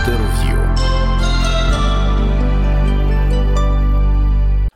Інтерв'ю.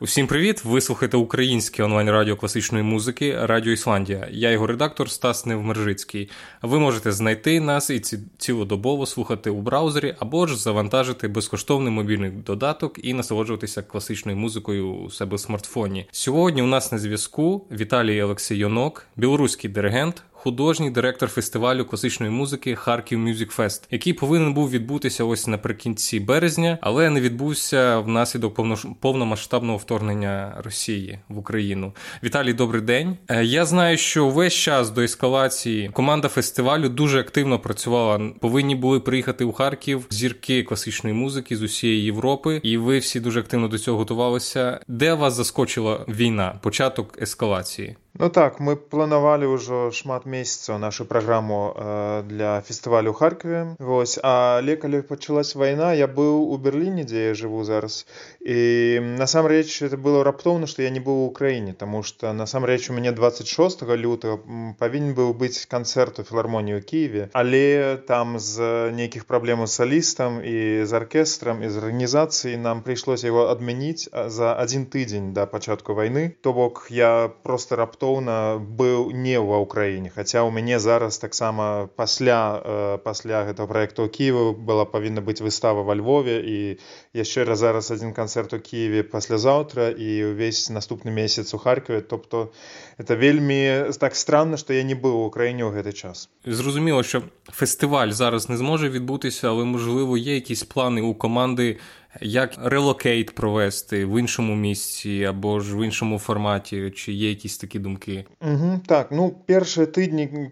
Усім привіт! Ви слухаєте українське онлайн радіо класичної музики Радіо Ісландія. Я його редактор Стас Невмержицький. Ви можете знайти нас і цілодобово слухати у браузері або ж завантажити безкоштовний мобільний додаток і насолоджуватися класичною музикою у себе в смартфоні. Сьогодні у нас на зв'язку Віталій Олексійонок, білоруський диригент, художній директор фестивалю класичної музики Харків Мюзик Фест, який повинен був відбутися ось наприкінці березня, але не відбувся внаслідок повномасштабного вторгнення Росії в Україну. Віталій, добрий день. Е, я знаю, що весь час до ескалації команда фестивалю дуже активно працювала. Повинні були приїхати у Харків зірки класичної музики з усієї Європи, і ви всі дуже активно до цього готувалися. Де вас заскочила війна? Початок ескалації? Ну так, мы планавалі ўжо шмат месяцаў нашу праграму э, для фестывалю Харкаве. Вось але калі пачалась вайна, я быў у Берліне, дзе я жыву зараз. І насамрэч это было раптоўна, што я не быў у краіне, Таму што насамрэч у мяне 26 лютага павінен быў быць канцэрт у філармоніі ў Киеве, але там з нейкіх праблемаў з салістам і з аркестрам і з арганізацыі нам прыйшлося яго адмяніць за адзін тыдзень да пачатку вайны. То бок я просто раптоўна раптоўна быў не ва ўкраіне. Хаця ў мяне зараз таксама пасля э, пасля гэтага проекту кіеву была павінна быць выстава во львове і яшчэ раз зараз адзін канцэрт у кіеве паслязаўтра і ўвесь наступны месяц у харкаве тобто это вельмі так странно што я не быў у краіне ў гэты час. Зразумела що фестываль зараз не зможа відбутися але можливо є якісь плани у команди як релокейт провести в іншому місці або ж в іншому форматі, чи є якісь такі думки? Угу, так, ну першыя тыдні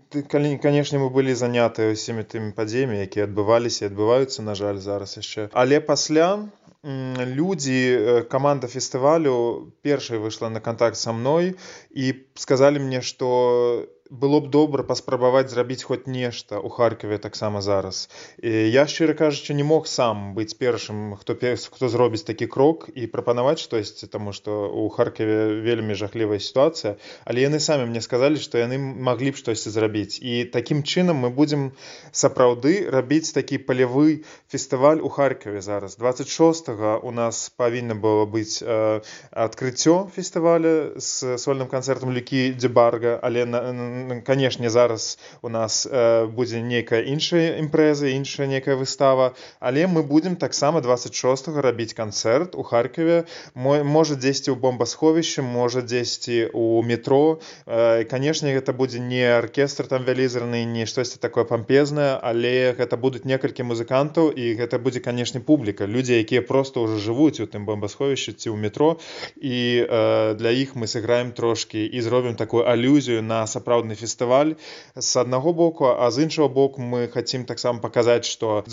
канешне мы былі заняты ўсімі тымі падзеямі, якія адбываліся і адбываюцца, на жаль, зараз яшчэ. Але пасля людзі каманда фестывалю першай выйшла на кантакт са мной і сказалі мне, што было б добра паспрабаваць зрабіць хоць нешта ў харкаве таксама зараз. І я шчыра кажучы не мог сам быць першым хто хто зробіць такі крок і прапанаваць штосьці таму што у харкаве вельмі жахлівая сітуацыя. Але яны самі мне сказалі што яны маглі б штосьці зрабіць. І такім чынам мы будзем сапраўды рабіць такі палявы фестываль у харкаве зараз. 26 у нас павінна было быць э, адкрыццё фестываля з сольным канцэртам люкі дзебарга але на канешне зараз у нас э, будзе нейкая іншая імпрэза іншая некая выстава але мы будзем таксама 26 рабіць канцэрт у харкаве. Мой можа дзесьці ў бомбасховішчы можа дзесьці у метро. Э, канешне гэта будзе не аркестр там вялізарны не штосьці такое пампезнае але гэта будуць некалькі музыкантаў і гэта будзе канешне публіка. Людзі якія просто ўжо жывуць у тым бомбасховішчы ці ў метро. І э, для іх мы сыграем трошки і зробім такую алюзію на сапраўдны міжнародны фестываль з аднаго боку а з іншого боку мы хотим таксама паказаць что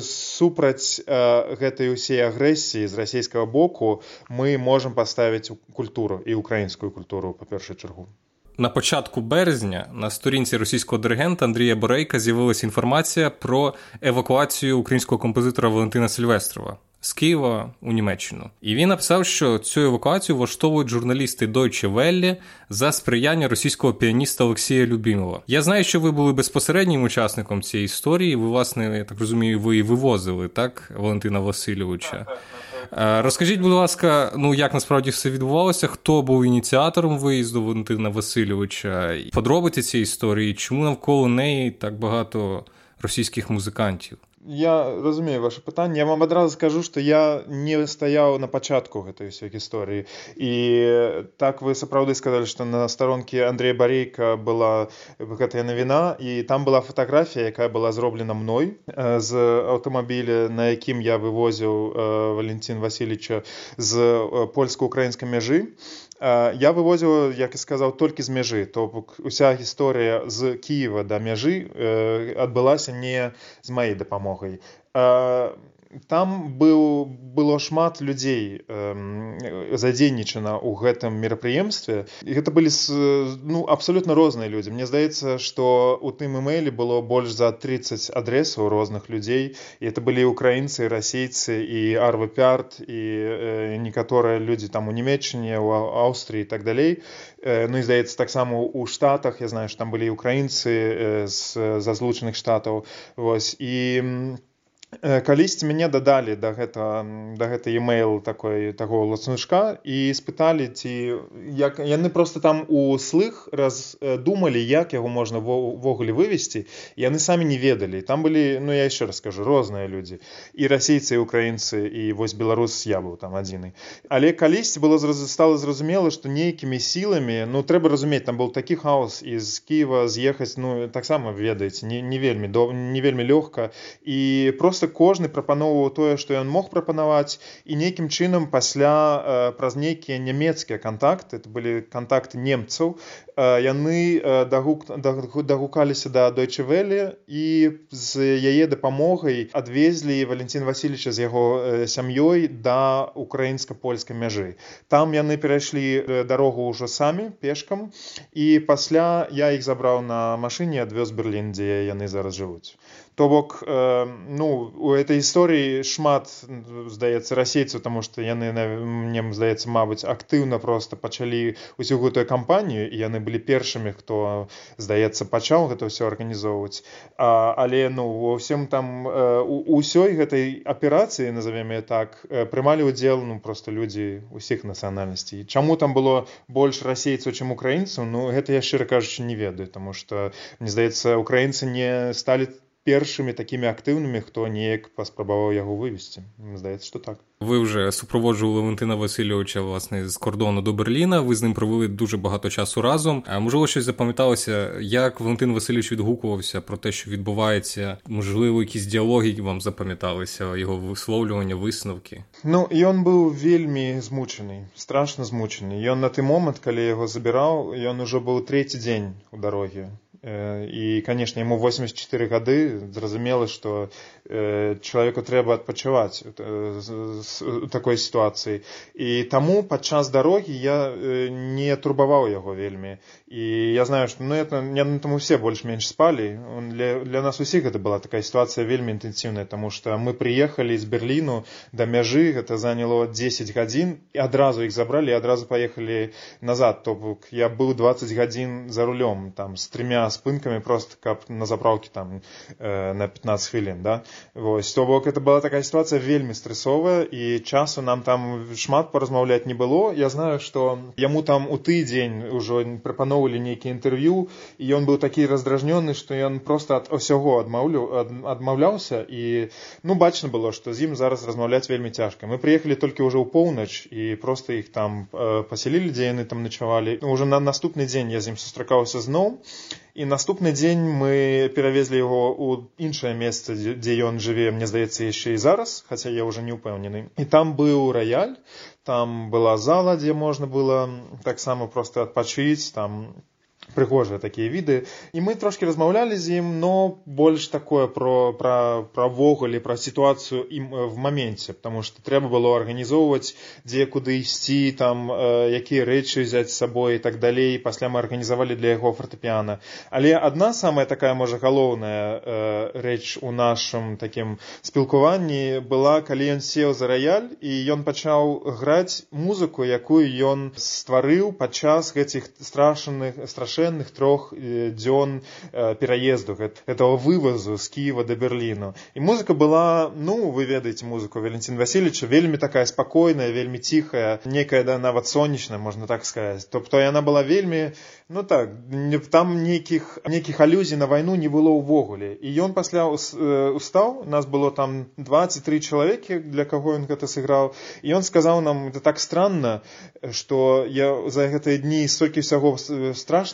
супраць гэтай усей агрэсіі з расійскага боку мы можемм паставіць культуру і украінскую культуру па першую чаргу На початку березня на сторінці російського диригента Андрія Борейка з'явилася інформація про евакуацію українського композитора Валентина Сильвестрова з Києва у Німеччину. І він написав, що цю евакуацію влаштовують журналісти Deutsche Welle за сприяння російського піаніста Олексія Любімова. Я знаю, що ви були безпосереднім учасником цієї історії. Ви, власне, я так розумію, ви і вивозили так Валентина Васильовича. Розкажіть, будь ласка, ну як насправді все відбувалося? Хто був ініціатором виїзду Валентина Васильовича? Подробиці цієї історії, чому навколо неї так багато російських музикантів? я разумею ваше пытанне я вам адразу скажу что я не стаяў на пачатку гэтай ўсёй гісторыі і так вы сапраўды сказали что на старонке Андрея барейка была гэтая навіна і там была фатаграфія якая была зроблена мной з аўтамабіля на якім я вывозіў валентин васильевича з польска-украінскай мяжы я вывозіў як і сказаў толькі з мяжы. То бок уся гісторыя з Киева да мяжы адбылася не з маёй дапамогай там быў было шмат людзей э, задзейнічана ў гэтым мерапрыемстве. І гэта былі ну абсолютно розныя людзі. Мне здаецца што у тым эмейле было больш за 30 адрэсаў розных людзей. І это былі украінцы расейцы і арвапярт і э, некаторыя людзі там у нямецчыне у Аўстрыі так далей. Э, Ну і здаецца таксама у штатах. Я знаю там былі украінцы э, з, з злучаных штатаў. Вось. І калісьці мяне дадалі да гэта да гэта e-mail такой таго лацнушка і спыталі ці як яны просто там у слых раздумалі як яго можна ввогуле вывесці яны самі не ведалі. Там былі ну я еще раскажу розныя людзі. І расейцы і украінцы і вось беларус я быў там адзіны. Але калісьці было стала зразумела што нейкімі сіламі ну трэба разумець там был такі хаос з Ківа з'ехаць ну таксама ведаеце не, не вельмі до не вельмі лёгка. І просто проста кожны прапаноўваў тое што ён мог прапанаваць і нейкім чынам пасля э, праз нейкія нямецкія кантакты это былі кантакты немцаў э, яны э, дагук дагукаліся да дойчевелі і з яе дапамогай адвезлі валентин васильевича з яго сям'ёй да украінска-польскай мяжы. Там яны перайшлі дарогу ўжо самі пешкам і пасля я іх забраў на машыне адвёз берерлін дзе яны зараз жывуць то бок э, ну у этой гісторыі шмат здаецца расейцаў таму што яны мне здаецца мабыць актыўна просто пачалі ўсю гэтую кампанію і яны былі першымі хто здаецца пачаў гэта ўсё арганізоўваць але ну ва ўсім там э, ўсёй гэтай аперацыі назовем так э, прымалі ўдзел ну просто людзі усіх нацыянальнасцей чаму там было больш расейцаў чым украінцаў ну гэта я шчыра кажучы не ведаю тому что мне здаецца украінцы не сталі там першымі такімі актыўнымі хто неяк паспрабаваў яго вывесці здаецца что так ви вже супроводжували Валентина Васильовича власне з кордону до Берліна. Ви з ним провели дуже багато часу разом. А можливо, щось запам'яталося, як Валентин Васильович відгукувався про те, що відбувається? Можливо, якісь діалоги вам запам'яталися, його висловлювання, висновки? Ну ён быў вельмі змучены, страшно змучены. Ён на той момант, калі яго забіраў, ён ужо быў трэці дзень у дарогі і канешне яму 84 гады зразумела што чалавеку трэба адпачываць у такой сітуацыі і таму падчас дарогі я не турбаваў яго вельмі і я знаю што ну это не там усе больш-менш спалі для, для нас усіх гэта была такая сітуацыя вельмі інтэнсіўная таму што мы прыехалі з берерліну да мяжы гэта заняло 10 гадзін і адразу іх забралі адразу паехалі назад то бок я быў 20 гадзін за рулём там з тремя спынкамі просто каб на заправке там э, на 15 хвілін да? Вось то бок это была такая сітуацыя вельмі стрэсовая і часу нам там шмат паразмаўляць не было. Я знаю что яму там у тыдзень ужо прапаноўвалі нейкі інтэрв'ю і ён быў такі раздражнёны что ён просто ад усяго адмаўлю ад, адмаўляўся і ну бачна было что з ім зараз размаўляць вельмі цяжка. Мы приехали толькі ўжо ў поўнач і просто іх там э, паселілі дзе яны там начавалі. Ну, уже на наступны дзень я з ім сустракаўся зноў і наступны дзень мы перавезлі яго ў іншае месца дзе ён жыве мне здаецца яшчэ і зараз хаця я ўжо не ўпэўнены. І там быў раяль там была зала дзе можна было таксама просто адпачыць там прыгожыя такія віды. І мы трошки размаўлялі з ім но больш такое про пра правогуле пра сітуацыю ім в моменте потому что трэба было арганізоўваць дзе куды ісці там э, якія рэчы взять с сабой і так далей. Пасля мы арганізавалі для яго фортепіана але одна самая такая можа галоўная э, рэч у нашым таким спілкуванні была калі ён сеў за раяль і ён пачаў граць музыку якую ён стварыў падчас гэтых страшных страшных страшэнных трох дзён пераезду этого вывазу з Киева до Берліну і музыка была ну вы ведаеце музыку Валентин Васильевича вельмі такая спакойная вельмі ціхая некая да нават сонечная можна так сказать. Тобто яна была вельмі ну так там нейкіх нейкіх алюзій на вайну не было ўвогуле і ён пасля устаў нас было там 23 чалавекі для каго ён гэта сыграў і ён сказаў нам это так странно что я за гэтыя дні столькі ўсяго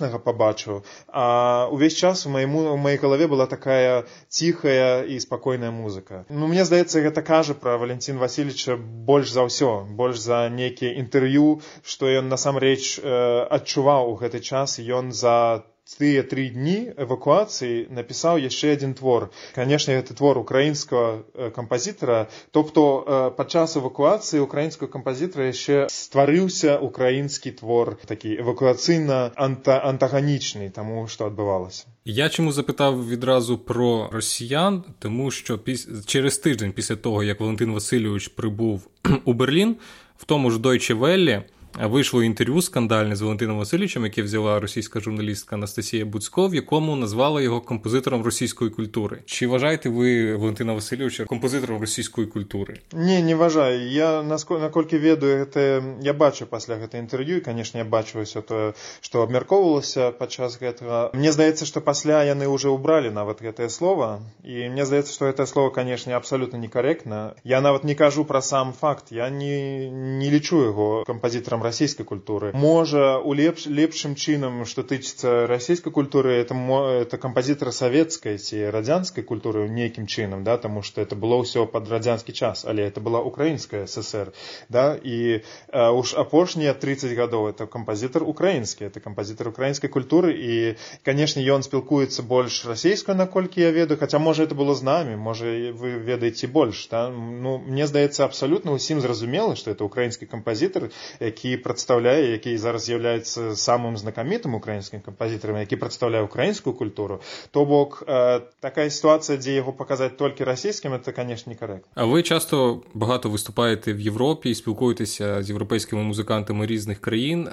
класнага пабачыў а увесь час у майму у маёй галаве была такая ціхая і спакойная музыка. Ну мне здаецца гэта кажа пра валентин васильевича больш за ўсё больш за нейкія інтэрв'ю што ён насамрэч э, адчуваў у гэты час ён за тыя тры дні эвакуацыі напісаў яшчэ адзін твор. Канешне гэты твор украінскага кампазітара тобто падчас эвакуацыі украінскага кампазітара яшчэ стварыўся украінскі твор такі эвакуацыйна анта антаганічны таму што адбывалася я чаму запытаў відразу про расіян тому що піс... через тиждень після того як валентин васильович прибув у берлін в тому ж дойче веллі вийшло інтерв'ю скандальне з Валентином Васильовичем, яке взяла російська журналістка Анастасія Буцько, в якому назвала його композитором російської культури. Чи вважаєте ви Валентина Васильовича композитором російської культури? Ні, не вважаю. Я наколькі ведаю гэта я бачу пасля гэта інтерв'ю і конечно я бачу ўсё тое што абмяркоўвалася падчас гэтага мне здаецца што пасля яны уже убралі нават гэтае слово і мне здаецца што гэтае слово канешне абсалютна некарэктна я нават не кажу пра сам факт я не не лічу яго кампазітарам расійскай культуры можа у лепш лепшым чынам што тычыцца расійскай культуры это это кампазітар савецкай ці радзянскай культуры нейкім чынам да таму што это было ўсё пад радзянскі час але это была украінская ССР да і уж апошнія 30 гадоў это кампазітар украінскі это кампазітар украінскай культуры і канешне ён спілкуецца больш расійскую наколькі я ведаю хаця можа это было з намі можа вы ведаеце больш да? ну мне здаецца абсалютна ўсім зразумела што это украінскі кампазітар які прадстаўляе які зараз з'яўляецца самым знакамітым украінскім кампазітарам які прадстаўляе украінскую культуру то бок э, такая сітуацыя дзе яго паказаць толькі расійскім это канешне некарэктна А вы часто багато выступаєте в Європі і спілкуєтеся з європейськими музикантами різних країн.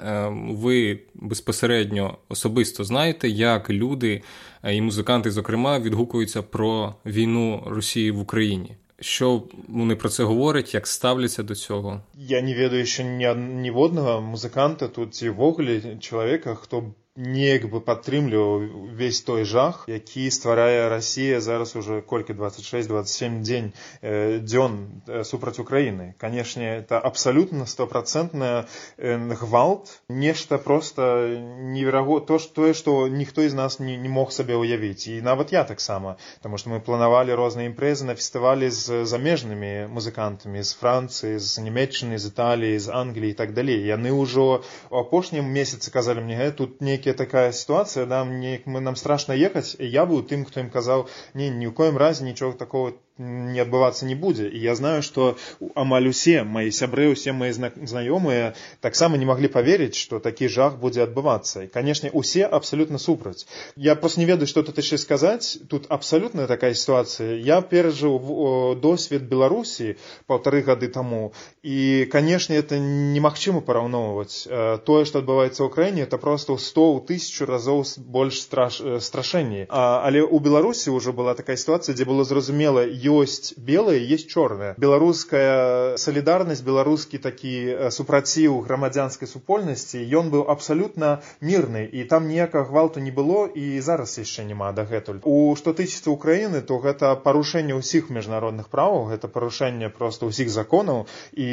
Ви безпосередньо особисто знаєте, як люди і музиканти, зокрема, відгукуються про війну Росії в Україні. Що вони про це говорять, як ставляться до цього? Я не ведаю ще ні, ні водного музиканта тут ці вогулі чоловіка, хто неяк бы падтрымліваў увесь той жах які стварае Росія зараз уже колькі 26-27 дзень э, дзён э, супраць Украіны. Канешне это абсалютна стопроцентная э, гвалт нешта просто невераго то тое што ніхто з нас не, не мог сабе ўявіць і нават я таксама. Тому что мы планавалі розныя імпрэзы на фестывалі з замежнымі музыкантамі з Францыі з нямецчыны з Італіі з Англіі і так далей. Яны ўжо у апошнім месяцы казалі мне тут нейкі нейкая такая сітуацыя нам неяк мы нам страшна ехаць я быў тым хто ім казаў не ні ў коім разе нічога такого не адбывацца не будзе і я знаю што амаль усе мои сябры усе мои знаёмыя таксама не маглі поверыць что такі жах будзе адбывацца і канешне усе абсолютно супраць я просто не ведаю что тут яшчэ сказаць тут абсолютная такая сітуацыя я перажыў досвед беларусі полторы гады таму і канешне это немагчыма параўноўваць тое что адбываецца ў краіне это просто 100 у тысячу разоў больш страш страшэнні але у беларусі уже была такая сітуацыя дзе было зразумела ёсць белае есть чорнае беларуская салідарнасць беларускі такі супраціў грамадзянскай супольнасці ён быў абсалютна мірны і там ніякага гвалту не было і зараз яшчэ няма дагэтуль. У што тычыцца украіны то гэта парушэнне ўсіх міжнародных праваў гэта парушэнне просто ўсіх законаў і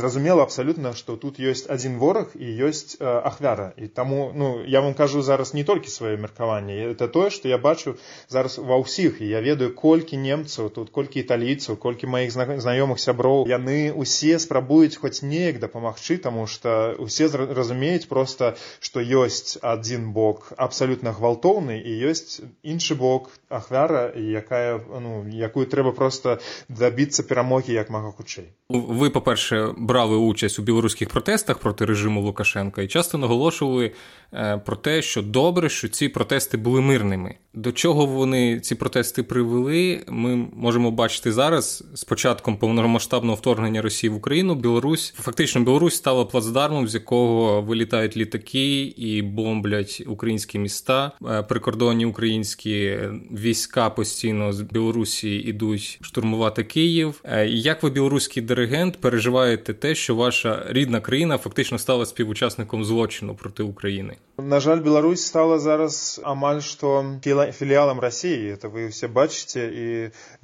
зразумела абсалютна што тут ёсць адзін вораг і ёсць ахвяра. І таму ну я вам кажу зараз не толькі сваё меркаванне. Это тое што я бачу зараз ва ўсіх і я ведаю колькі немцаў тут тут колькі італійцаў колькі маіх знаёмых сяброў яны усе спрабуюць хоць неяк дапамагчы таму што усе разумеюць проста што ёсць адзін бок абсалютна гвалтоўны і ёсць іншы бок ахвяра якая ну якую трэба проста дабіцца перамогі як мага хутчэй вы па-перше брали участь у білоруських протестах проти режиму Лукашенка і часто наголошували про те, що добре, що ці протести були мирними. До чого вони ці протести привели, ми можемо бачити зараз. З початком повномасштабного вторгнення Росії в Україну Білорусь фактично Білорусь стала плацдармом, з якого вилітають літаки і бомблять українські міста. Прикордонні українські війська постійно з Білорусі йдуть штурмувати Київ. Як ви білоруський диригент переживаєте те, що ваша рідна країна фактично стала співучасником злочину проти України? На жаль, Беларусь стала зараз амаль што філіалам рассіі это вы ўсе бачыце і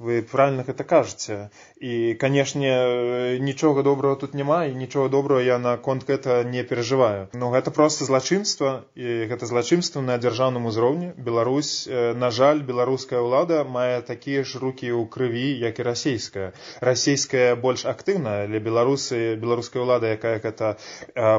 вы правильно гэта кажаце і канешне нічога добрага тут няма і нічога добрага я наконт гэта не перажываю но гэта просто злачынства і гэта злачынства на дзяржаўным узроўні Беларусь на жаль беларуская ўлада мае такія ж рукі ў крыві як і расійская расійская больш актыўна але беларусы беларуская ўлада якая гэта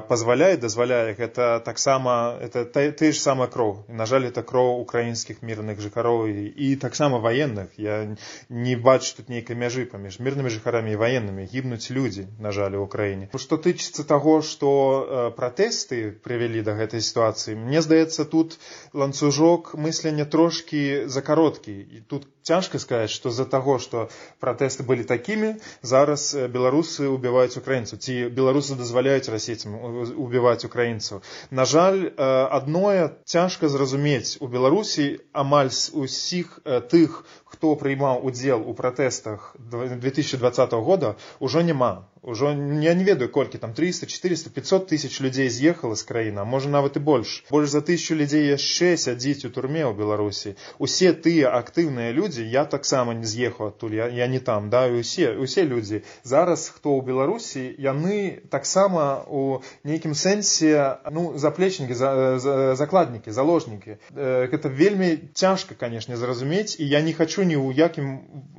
пазваляе дазваляе гэта таксама это ты ж сама кроў на жаль это кроў украінскіх мірных жыхароў і, і таксама ваенных я не бачу тут нейкай мяжы паміж мірнымі жыхарамі і ваеннымі гібнуць людзі на жаль у краіне што тычыцца таго што э, пратэсты прывялі да гэтай сітуацыі мне здаецца тут ланцужок мыслення трошкі за кароткі і тут цяжка сказаць што з-за таго што пратэсты былі такімі зараз беларусы убіваюць украінцаў ці беларусы дазваляюць расейцам убіваць украінцаў. На жаль адное цяжка зразумець у беларусі амаль усіх тых хто прыймаў удзел у пратэстах 2020 года ўжо няма ўжо я не ведаю колькі там 300 400 500 тысяч людзей з'ехала з краіны можа нават і больш больш за тысячу людзей яшчэ сядзіць у турме ў беларусі усе тыя актыўныя людзі я таксама не з'ехаў адтуль я, я не там да усе усе людзі зараз хто ў беларусі яны таксама у нейкім сэнсе ну заплечнікі за, за, закладнікі заложнікі э, гэта вельмі цяжка канешне зразумець і я не хочу ні ў якім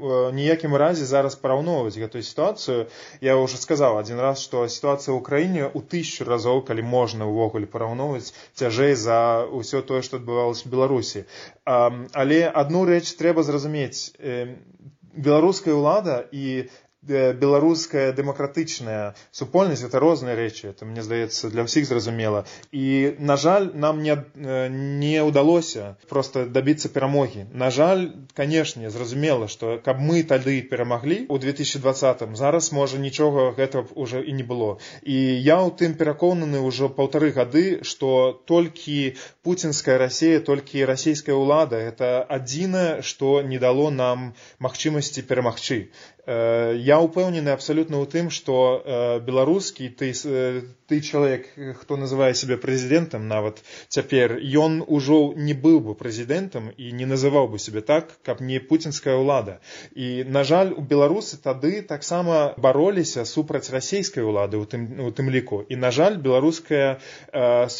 э, ніякім разе зараз параўноўваць гэтую сітуацыю я ўжо ўжо сказаў адзін раз што сітуацыя ў краіне ў тысячу разоў калі можна ўвогуле параўноўваць цяжэй за ўсё тое што адбывалася в беларусі але адну рэч трэба зразумець. Беларуская ўлада і беларуская дэмакратычная супольнасць это розныя рэчы это мне здаецца для ўсіх зразумела і на жаль нам не не ўдалося просто добиться перамогі на жаль канешне зразумела что каб мы тады перамаглі у 2020 зараз можа нічога гэтага уже і не было. І я ў тым пераконаны ўжо паўтары гады что толькі пуцінская Росія толькі расійская ўлада это адзінае что не дало нам магчымасці перамагчы я ўпэўнены абсалютна ў тым што беларускі ты ты чалавек хто называе сябе прэзідэнтам нават цяпер ён ужо не быў бы прэзідэнтам і не называў бы сябе так каб не пуцінская ўлада і на жаль у беларусы тады таксама бароліся супраць расійскай улады у тым у тым ліку і на жаль беларуская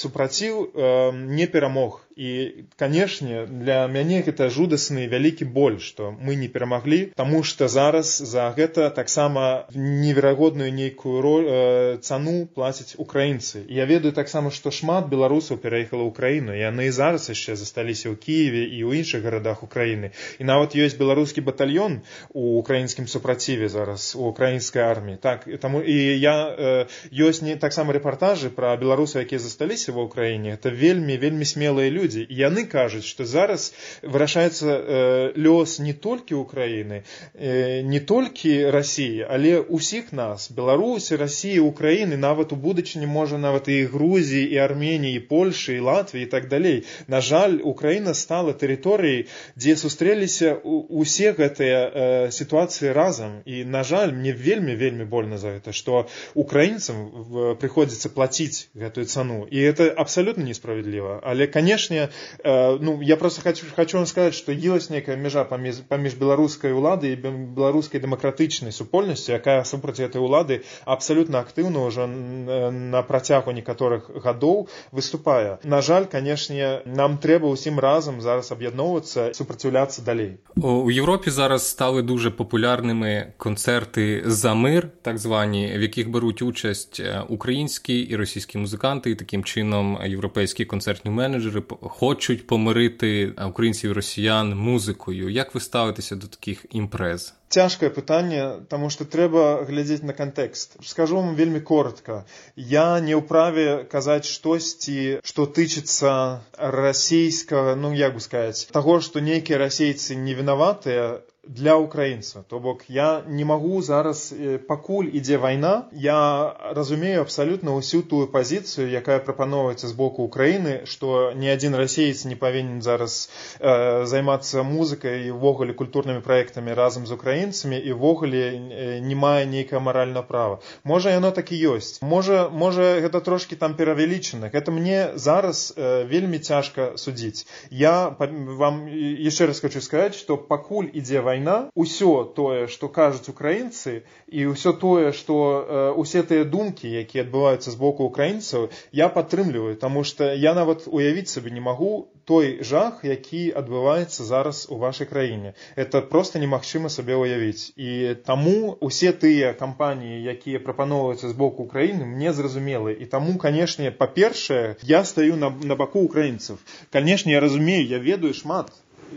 супраціў не перамог і канешне для мяне гэта жудасны вялікі боль што мы не перамаглі таму што зараз за гэта таксама неверагодную нейкую роль э, цану плацяць украінцы. Я ведаю таксама што шмат беларусаў пераехала ўкраіну яны і зараз яшчэ засталіся ў кіеве і ў іншых гарадах украіны. І нават ёсць беларускі батальён у украінскім супраціве зараз у украінскай арміі. Так таму і я э, ёсць не таксама рэпартажы пра беларусаў якія засталіся ва ўкраіне это вельмі вельмі смелыя людзі людзі яны кажуць што зараз вырашаецца э, лёс не толькі ўкраіны э, не толькі рассіі але ўсіх нас беларусі рассіі украіны нават у будучыні можа нават і грузіі і арменіі польшы і латвіі і так далей. На жаль украіна стала тэрыторыяй дзе сустрэліся усе гэтыя э, сітуацыі разам. І на жаль мне вельмі вельмі больно за гэта што украінцам прыходзіцца плаціць гэтую цану. І это абсалютна несправядліва. Але канешне канешне э, ну я просто хочу хочу вам сказать что ёсць некая мяжа паміж паміж беларускай улады і беларускай дэмакратычнай супольнасці якая супраць этой улады абсалютна актыўна ўжо на працягу некаторых гадоў выступае на жаль канешне нам трэба ўсім разам зараз аб'ядноўвацца супраціўляцца далей. У Еўропе зараз стали дуже популярними концерти за мир так звані в яких беруть участь українські і російські музиканти. І таким чином європейські концертні менеджери хочуть помирити українців і росіян музикою. Як ви ставитеся до таких імпрез? Цяжкае пытанне, таму што трэба глядзець на кантэкст. Скажу вам вельмі коротка. Я не ў праве казаць штосьці, што тычыцца расійскага, ну як бы сказаць, таго, што нейкія расейцы не вінаватыя, для украінца то бок я не магу зараз пакуль ідзе вайна я разумею абсалютна ўсю тую пазіцыю якая прапаноўваецца з боку украіны што ні адзін расеец не павінен зараз э, займацца музыкай увогуле культурнымі праектамі разам з украінцамі і ввогуле не мае нейкае маральна права. Можа яно так і ёсць. Можа можа гэта трошки там перавялічана гэта мне зараз э, вельмі цяжка судзіць. Я вам яшчэ раз хочу сказаць што пакуль ідзе вайна вайна ўсё тое што кажуць украінцы і ўсё тое што э, усе тыя думкі якія адбываюцца з боку украінцаў я падтрымліваю таму што я нават уявіць сабе не магу той жах які адбываецца зараз у вашай краіне. Это просто немагчыма сабе ўявіць. І таму усе тыя кампаніі якія прапаноўваюцца з боку украіны мне зразумелы. І таму канешне па-першае я стаю на, на баку украінцаў. Канешне я разумею я ведаю шмат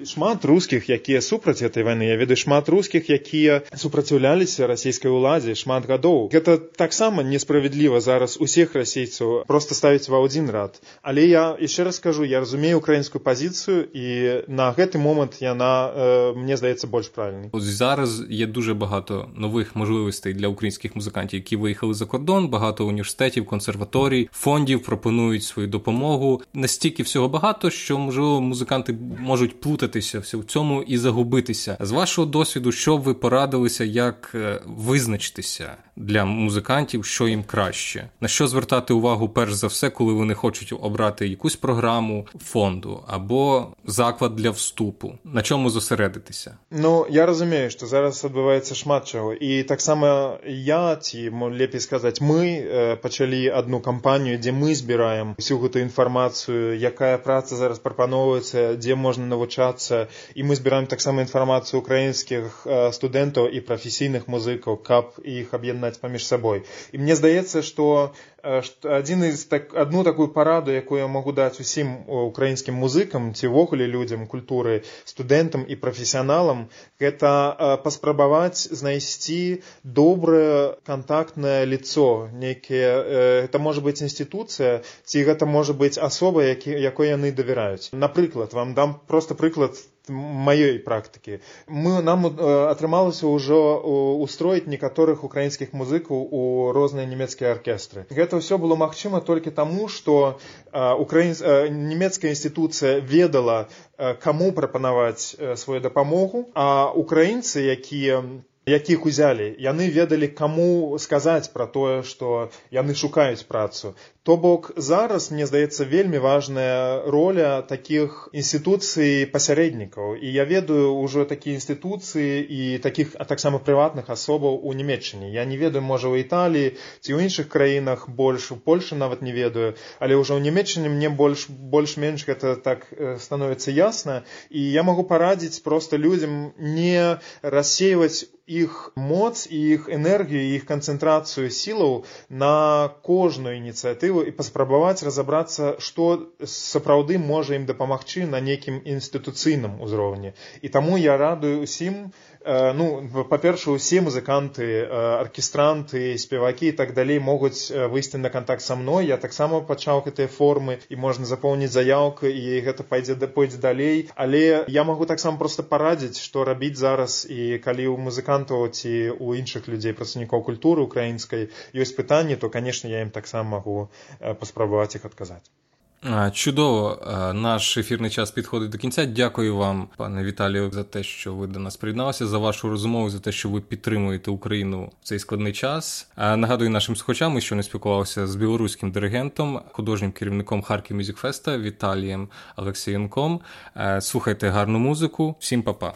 шмат рускіх якія супраць этой войны я ведаю шмат рускіх якія супраціўляліся расійскай уладзе шмат гадоў гэта таксама несправядліва зараз усіх расейцаў просто ставіць ва адзін рад але я яшчэ раз скажу я разумею украінскую пазіцыю і на гэты момант яна э, мне здаецца больш правільнай зараз є дуже багато нових можливостей для українських музикантів, які виїхали за кордон. Багато університетів, консерваторій, фондів пропонують свою допомогу. Настільки всього багато, що можливо музиканти можуть плутатися в цьому і загубитися. З вашого досвіду, що б ви порадилися, як е, визначитися для музикантів, що їм краще, на що звертати увагу перш за все, коли вони хочуть обрати якусь програму фонду або заклад для вступу, на чому зосередитися? Ну я розумію, що зараз адбываецца шмат чаго і таксама я ці лепей сказаць мы пачалі одну кампанію дзе мы збіраем всю гэту інфармацыю якая праца зараз прапаноўваецца дзе можна навучацца і мы збіраем таксама інфармацыю украінскіх студэнтаў і прафесійных музыкаў каб іх аб'яднаць паміж сабой і мне здаецца што адзін з так одну такую параду якую я могу даць усім украінскім музыкам ці ўвогуле людзям культуры студэнтам і прафесіяналам гэта паспрабаваць знайсці добрае кантактнае лицо нейкіе это можа быць інстытуцыя ці гэта можа быць асоба які якой яны давяраюць. Напрыклад вам дам просто прыклад маёй практыкі мы нам атрымалася ўжо устроіць некаторых украінскіх музыкаў у розныя нямецкія аркестры гэта ўсё было магчыма толькі таму што украін нямецкая інстытуцыя ведала каму прапанаваць сваю дапамогу а украінцы якія якіх узялі? Яны ведалі каму сказаць пра тое што яны шукаюць працу. То бок зараз мне здаецца вельмі важная роля такіх інстытуцый пасярэднікаў. І я ведаю ўжо такія інстытуцыі і такіх а таксама прыватных асобаў у нямецчыне я не ведаю можа ў італіі ці ў іншых краінах больш у польльшы нават не ведаю. Але ўжо ў нямецчыне мне больш больш-менш гэта так становіцца ясна. І я магу парадзіць проста людзям не рассейваць іх моц і іх энергію іх канцэнтрацыю сілаў на кожную ініцыятыву і паспрабаваць разабрацца што сапраўды можа ім дапамагчы на нейкім інстытуцыйным узроўні і таму я радую усім ну па-перша усе музыканты аркестранты спевакі і так далей могуць выйсці на контакт са мной. Я таксама пачаў гэтыя формы і можна запоўніць заявку і гэта пойдзе да пойдзе далей але я магу таксама просто парадзіць што рабіць зараз і калі музыкант музыкантаў ці ў іншых людзей працаўнікоў культуры украінскай ёсць пытанні то канешне я ім таксама магу паспрабаваць іх адказаць Чудово, наш ефірний час підходить до кінця. Дякую вам, пане Віталію, за те, що ви до нас приєдналися, за вашу розмову, за те, що ви підтримуєте Україну в цей складний час. Нагадую нашим слухачам, що не спілкувалися з білоруським диригентом, художнім керівником Харків Мюзікфеста Віталієм Олексієнком. Слухайте гарну музику. Всім па-па.